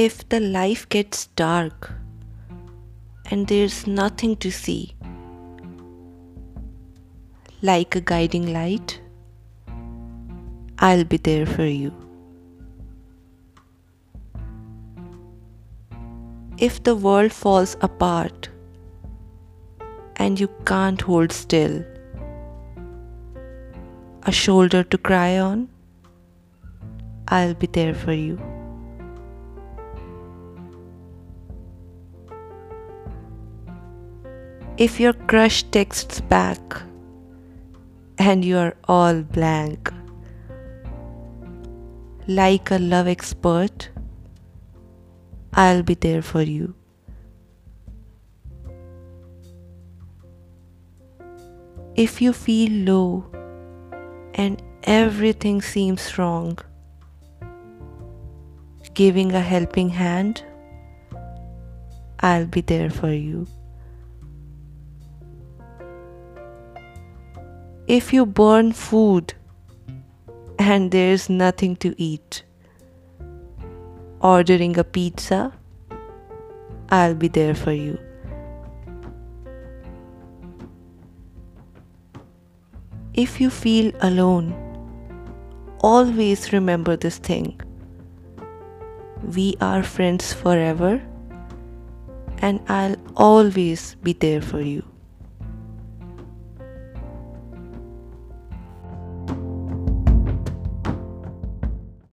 If the life gets dark and there's nothing to see, like a guiding light, I'll be there for you. If the world falls apart and you can't hold still, a shoulder to cry on, I'll be there for you. If your crush texts back and you are all blank, like a love expert, I'll be there for you. If you feel low and everything seems wrong, giving a helping hand, I'll be there for you. If you burn food and there's nothing to eat, ordering a pizza, I'll be there for you. If you feel alone, always remember this thing. We are friends forever, and I'll always be there for you.